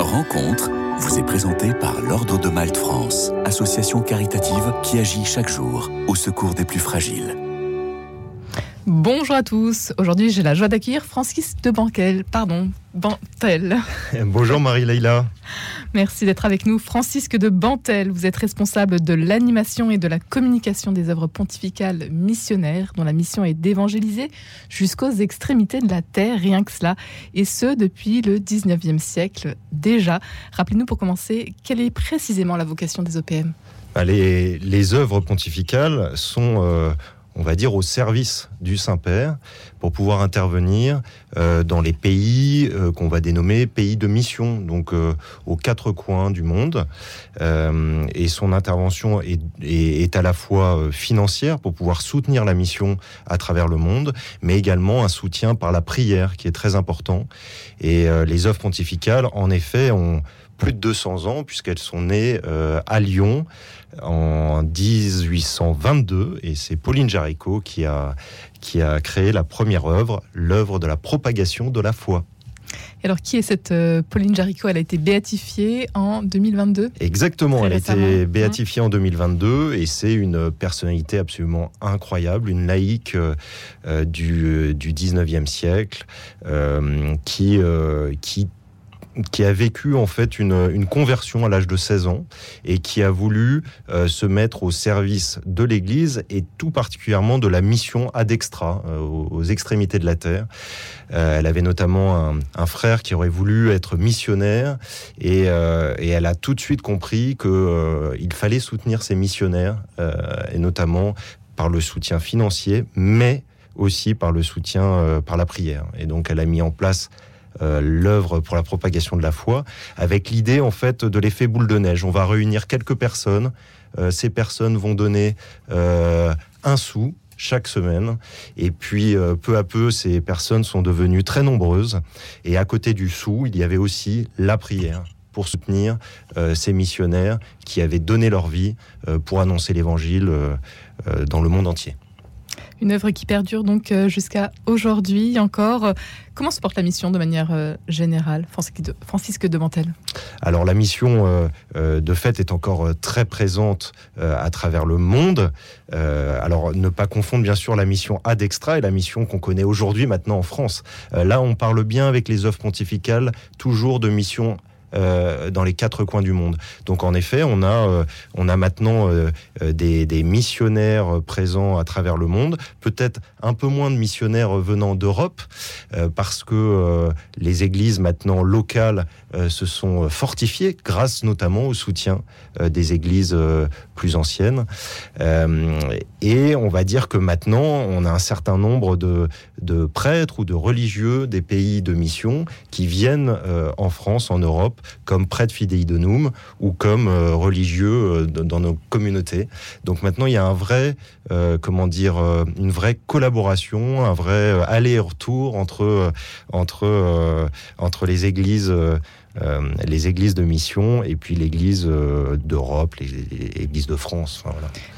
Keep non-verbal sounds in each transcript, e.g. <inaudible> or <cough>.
Rencontre vous est présentée par l'Ordre de Malte France, association caritative qui agit chaque jour au secours des plus fragiles. Bonjour à tous. Aujourd'hui, j'ai la joie d'accueillir Francis de Banquel. Pardon, Bantel. <laughs> Bonjour Marie-Leila. Merci d'être avec nous. Francisque de Bantel, vous êtes responsable de l'animation et de la communication des œuvres pontificales missionnaires, dont la mission est d'évangéliser jusqu'aux extrémités de la terre, rien que cela, et ce depuis le 19e siècle déjà. Rappelez-nous pour commencer, quelle est précisément la vocation des OPM bah, les, les œuvres pontificales sont euh, on va dire, au service du Saint-Père pour pouvoir intervenir euh, dans les pays euh, qu'on va dénommer pays de mission, donc euh, aux quatre coins du monde. et son intervention est, est, à la fois financière pour pouvoir soutenir la mission à travers le monde, mais également un soutien par la prière qui est très important. Et les œuvres pontificales, en effet, ont plus de 200 ans puisqu'elles sont nées à Lyon en 1822 et c'est Pauline Jaricot qui a, qui a créé la première œuvre, l'œuvre de la propagation de la foi. alors, qui est cette euh, Pauline Jaricot Elle a été béatifiée en 2022 Exactement, elle a été béatifiée en 2022 et c'est une personnalité absolument incroyable, une laïque euh, euh, du, du 19e siècle qui, qui qui a vécu en fait une, conversion à l'âge de 16 ans et qui a voulu euh, se mettre au service de l'Église et tout particulièrement de la mission ad extra, euh, aux, extrémités de la terre. Euh, elle avait notamment un, frère qui aurait voulu être missionnaire et, et elle a tout de suite compris que il fallait soutenir ces missionnaires et notamment par le soutien financier, mais aussi par le soutien par la prière. Et donc elle a mis en place euh, l'œuvre pour la propagation de la foi, avec l'idée en fait de l'effet boule de neige. On va réunir quelques personnes, euh, ces personnes vont donner euh, un sou chaque semaine. Et puis, peu à peu, ces personnes sont devenues très nombreuses. Et à côté du sou, il y avait aussi la prière pour soutenir ces missionnaires qui avaient donné leur vie pour annoncer l'Évangile dans le monde entier. Une œuvre qui perdure donc euh, jusqu'à aujourd'hui encore. Comment se porte la mission de manière euh, générale, Francisque de Mantel Alors la mission, euh, de fait, est encore très présente à travers le monde. alors ne pas confondre bien sûr la mission ad extra et la mission qu'on connaît aujourd'hui maintenant en France. là, on parle bien avec les œuvres pontificales toujours de mission euh, dans les quatre coins du monde. Donc en effet, on a, euh, on a maintenant euh, des, missionnaires présents à travers le monde, peut-être un peu moins de missionnaires venant d'Europe, parce que les églises maintenant locales se sont fortifiées grâce notamment au soutien des églises plus anciennes. et on va dire que maintenant, on a un certain nombre de prêtres ou de religieux des pays de mission qui viennent en France, en Europe, comme prêtre fidei donum ou comme euh, religieux euh, dans nos communautés. Donc maintenant, il y a un vrai, euh, comment dire, une vraie collaboration, un vrai aller-retour entre entre entre les églises. les églises de mission et puis l'église d'Europe, les, églises de France.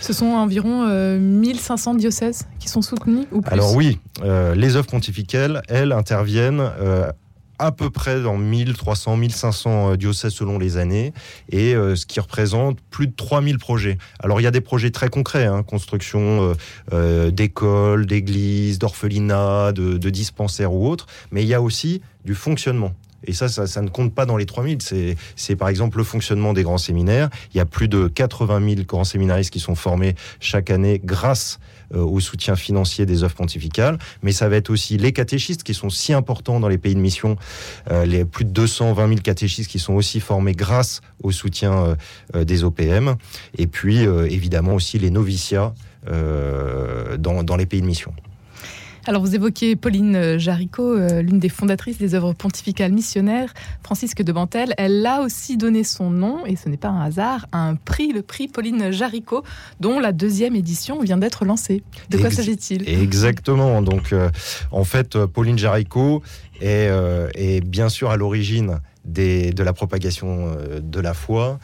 Ce sont environ 1500 diocèses qui sont soutenus ou plus? Alors oui, les œuvres pontificales, elles interviennent à peu près dans 1300, 1500 euh, diocèses selon les années, et euh, ce qui représente plus de 3000 projets. Alors il y a des projets très concrets, hein, construction euh, d'écoles, d'églises, d'orphelinats, de, de dispensaires ou autres, mais il y a aussi du fonctionnement. Et ça, ça, ne compte pas dans les 3000. C'est par exemple le fonctionnement des grands séminaires. Il y a plus de 80 000 grands séminaristes qui sont formés chaque année grâce euh, au soutien financier des œuvres pontificales. Mais ça va être aussi les catéchistes qui sont si importants dans les pays de mission. Euh, les plus de 220 000 catéchistes qui sont aussi formés grâce au soutien euh, des OPM. Et puis, évidemment, aussi les noviciats dans les pays de mission. Alors vous évoquez Pauline euh, Jaricot, euh, l'une des fondatrices des œuvres pontificales missionnaires, Francisque de Bantel. Elle a aussi donné son nom, et ce n'est pas un hasard, à un prix, le prix Pauline Jaricot, dont la deuxième édition vient d'être lancée. De quoi s'agit-il? Exactement. Donc euh, en fait, Pauline Jaricot est, bien sûr à l'origine de la propagation de la foi.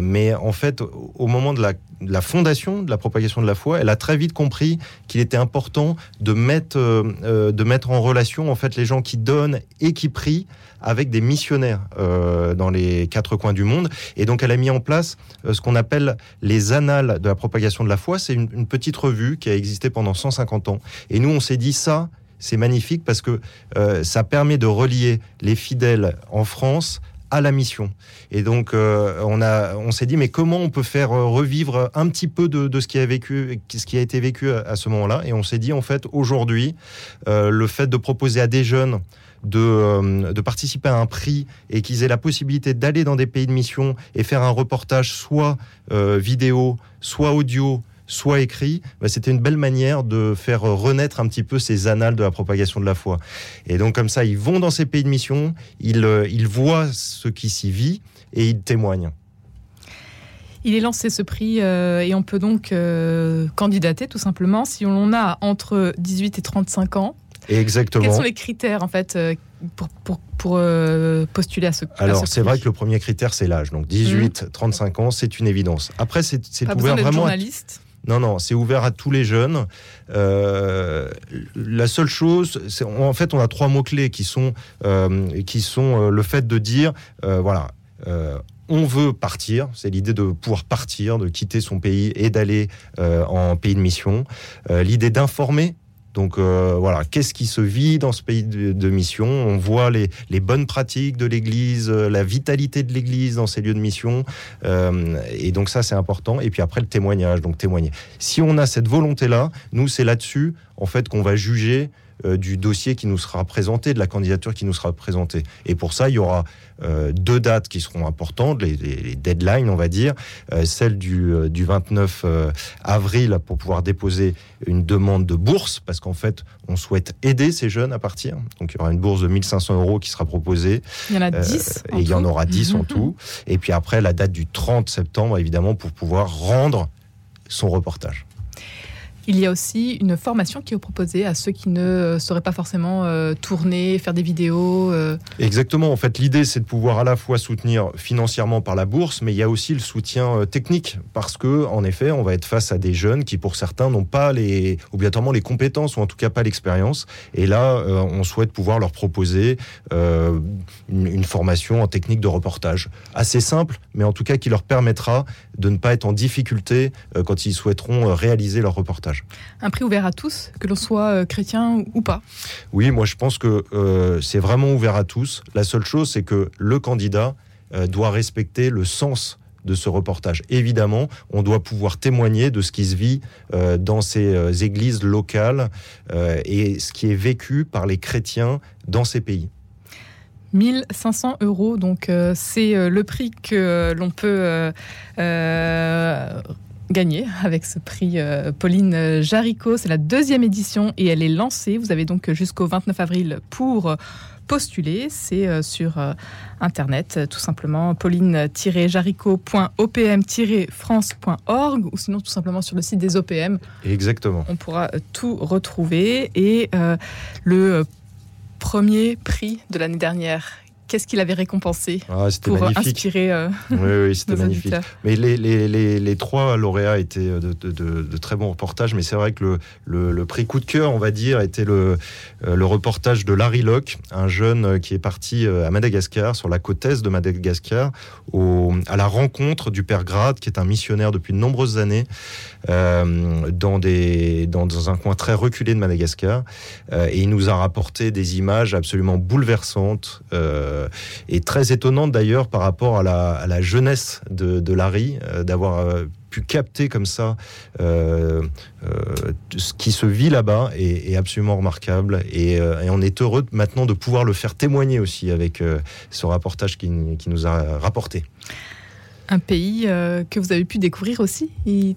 mais en fait, au moment de la, la, fondation de la propagation de la foi, elle a très vite compris qu'il était important de mettre, de mettre en relation en fait les gens qui donnent et qui prient avec des missionnaires euh, dans les quatre coins du monde. Et donc, elle a mis en place euh, ce qu'on appelle les annales de la propagation de la foi. C'est une, petite revue qui a existé pendant 150 ans. Et nous, on s'est dit ça, c'est magnifique parce que euh, ça permet de relier les fidèles en France à la mission. Et donc, on, a, on s'est dit, mais comment on peut faire revivre un petit peu de, ce, qui a été vécu à, ce moment-là? Et on s'est dit, en fait, aujourd'hui, le fait de proposer à des jeunes euh, de, participer à un prix et qu'ils aient la possibilité d'aller dans des pays de mission et faire un reportage soit euh, vidéo, soit audio, soit écrit, bah, c'était une belle manière de faire renaître un petit peu ces annales de la propagation de la foi. Et donc comme ça, ils vont dans ces pays de mission, ils, euh, ils voient ce qui s'y vit et ils témoignent. Il est lancé ce prix et on peut donc candidater tout simplement si on a entre 18 et 35 ans Exactement. Quels sont les critères en fait euh, pour, pour, pour euh, postuler à ce Alors, c'est vrai que le premier critère, c'est l'âge. Donc 18, 35 mmh. ans, c'est une évidence. Après, c'est ouvert vraiment. Journaliste. Non, non, c'est ouvert à tous les jeunes. Euh, la seule chose, en fait, on a trois mots-clés qui sont, qui sont le fait de dire, voilà, on veut partir, c'est l'idée de pouvoir partir, de quitter son pays et d'aller en pays de mission. l'idée d'informer donc euh, voilà, qu'est-ce qui se vit dans ce pays de, mission? On voit les, bonnes pratiques de l'Église, euh, la vitalité de l'Église dans ces lieux de mission. Euh, et donc ça, c'est important. Et puis après, le témoignage, donc témoigner. Si on a cette volonté-là, nous, c'est là-dessus, en fait, qu'on va juger du dossier qui nous sera présenté, de la candidature qui nous sera présentée. Et pour ça, il y aura euh, deux dates qui seront importantes, les, deadlines, on va dire. Euh, celle du, du 29 avril pour pouvoir déposer une demande de bourse, parce qu'en fait, on souhaite aider ces jeunes à partir. Donc, il y aura une bourse de 1500 euros qui sera proposée. Il y en a 10. et il y en aura 10 en tout. Et puis après, la date du 30 septembre, évidemment, pour pouvoir rendre son reportage. Il y a aussi une formation qui est proposée à ceux qui ne sauraient pas forcément euh, tourner, faire des vidéos. Euh. Exactement. En fait, l'idée, c'est de pouvoir à la fois soutenir financièrement par la bourse, mais il y a aussi le soutien euh, technique, parce que, en effet, on va être face à des jeunes qui, pour certains, n'ont pas les, obligatoirement les compétences, ou en tout cas pas l'expérience. Et là, on souhaite pouvoir leur proposer une, formation en technique de reportage. Assez simple, mais en tout cas qui leur permettra de ne pas être en difficulté quand ils souhaiteront réaliser leur reportage. Un prix ouvert à tous, que l'on soit euh, chrétien ou pas Oui, moi je pense que euh, c'est vraiment ouvert à tous. La seule chose, c'est que le candidat euh, doit respecter le sens de ce reportage. Évidemment, on doit pouvoir témoigner de ce qui se vit dans ces églises locales et ce qui est vécu par les chrétiens dans ces pays. 1500 euros, donc c'est le prix que l'on peut gagné avec ce prix euh, Pauline Jaricot. C'est la deuxième édition et elle est lancée. Vous avez donc jusqu'au 29 avril pour postuler. C'est euh, sur euh, Internet, tout simplement, pauline-jaricot.opm-france.org ou sinon tout simplement sur le site des OPM. Exactement. On pourra tout retrouver. Et le premier prix de l'année dernière qu'est-ce qu'il avait récompensé ah, pour magnifique. inspirer euh, Oui, oui <laughs> c'était magnifique. Mais les, les, les, les, trois lauréats étaient de, de, de, très bons reportages, mais c'est vrai que le, le, prix coup de cœur, on va dire, était le, euh, le reportage de Larry Locke, un jeune qui est parti euh, à Madagascar, sur la côte est de Madagascar, au, à la rencontre du père Grade, qui est un missionnaire depuis de nombreuses années, euh, dans, des, dans, dans, un coin très reculé de Madagascar. Euh, et il nous a rapporté des images absolument bouleversantes. Euh, euh, est très étonnante d'ailleurs par rapport à la, jeunesse de, Larry, euh, d'avoir euh, pu capter comme ça ce qui se vit là-bas est, absolument remarquable et, on est heureux maintenant de pouvoir le faire témoigner aussi avec ce reportage qui, qui, nous a rapporté. Un pays que vous avez pu découvrir aussi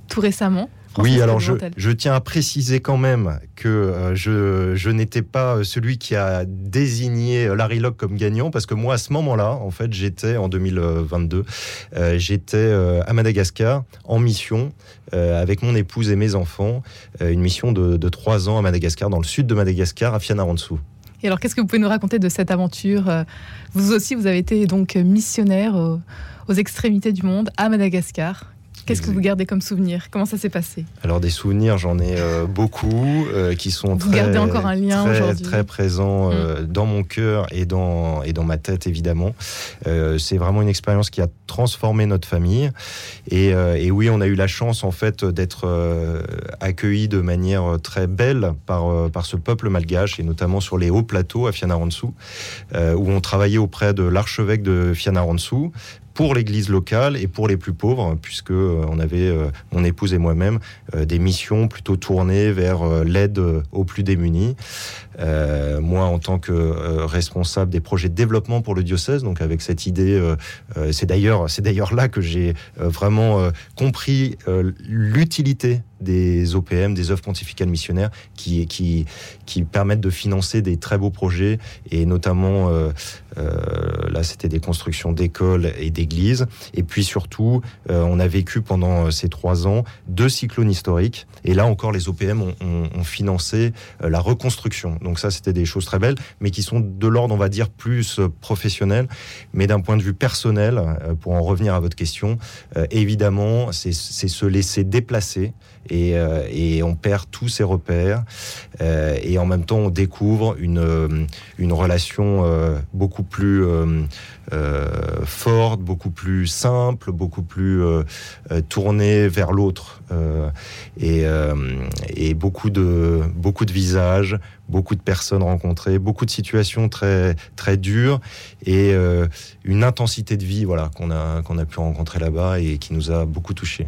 tout récemment oui, alors je, tiens à préciser quand même que euh, je, n'étais pas celui qui a désigné Larry Locke comme gagnant, parce que moi, à ce moment-là, en fait, j'étais en 2022, euh, j'étais euh, à Madagascar en mission avec mon épouse et mes enfants, une mission de, trois ans à Madagascar, dans le sud de Madagascar, à Fianarantsoa. Et alors, qu'est-ce que vous pouvez nous raconter de cette aventure euh, Vous aussi, vous avez été donc missionnaire aux extrémités du monde, à Madagascar. Qu'est-ce que vous gardez comme souvenir? Comment ça s'est passé? Alors des souvenirs, j'en ai euh, beaucoup euh, qui sont vous très, gardez encore un lien très, très présents euh, mm. dans mon cœur et dans et dans ma tête évidemment. c'est vraiment une expérience qui a transformé notre famille. Et, et, oui, on a eu la chance en fait d'être accueillis de manière très belle par par ce peuple malgache et notamment sur les hauts plateaux à Fianarantsoa où on travaillait auprès de l'archevêque de Fianarantsoa pour l'Église locale et pour les plus pauvres, puisque euh, on avait, euh, mon épouse et moi-même, euh, des missions plutôt tournées vers l'aide aux plus démunis. moi, en tant que responsable des projets de développement pour le diocèse, donc avec cette idée, c'est d'ailleurs, c'est d'ailleurs là que j'ai vraiment compris l'utilité des OPM, des œuvres pontificales missionnaires, qui, qui, qui permettent de financer des très beaux projets, et notamment, euh, euh, là, c'était des constructions d'écoles et d'églises. Et puis surtout, euh, on a vécu pendant ces trois ans deux cyclones historiques, et là encore, les OPM ont, ont, financé la reconstruction. Donc ça, c'était des choses très belles, mais qui sont de l'ordre, on va dire, plus professionnel. Mais d'un point de vue personnel, pour en revenir à votre question, évidemment, c'est se laisser déplacer euh, et, on perd tous ses repères euh, et en même temps on découvre une, euh, une relation beaucoup plus forte, beaucoup plus simple, beaucoup plus tournée vers l'autre et, beaucoup de beaucoup de visages, beaucoup de personnes rencontrées, beaucoup de situations très très dures et une intensité de vie voilà qu'on a qu'on a pu rencontrer là-bas et qui nous a beaucoup touchés.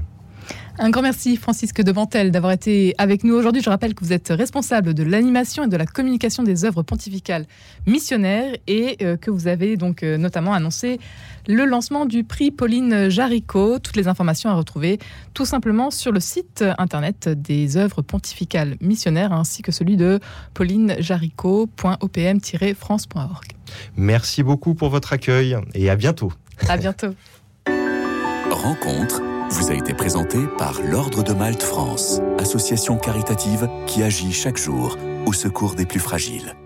Un grand merci Francisque de Bantel d'avoir été avec nous aujourd'hui. Je rappelle que vous êtes responsable de l'animation et de la communication des œuvres pontificales missionnaires et euh, que vous avez donc euh, notamment annoncé le lancement du prix Pauline Jaricot. Toutes les informations à retrouver tout simplement sur le site internet des œuvres pontificales missionnaires ainsi que celui de paulinejaricot.opm-france.org. Merci beaucoup pour votre accueil et à bientôt. À bientôt. Rencontre vous a été présenté par l'Ordre de Malte France, association caritative qui agit chaque jour au secours des plus fragiles.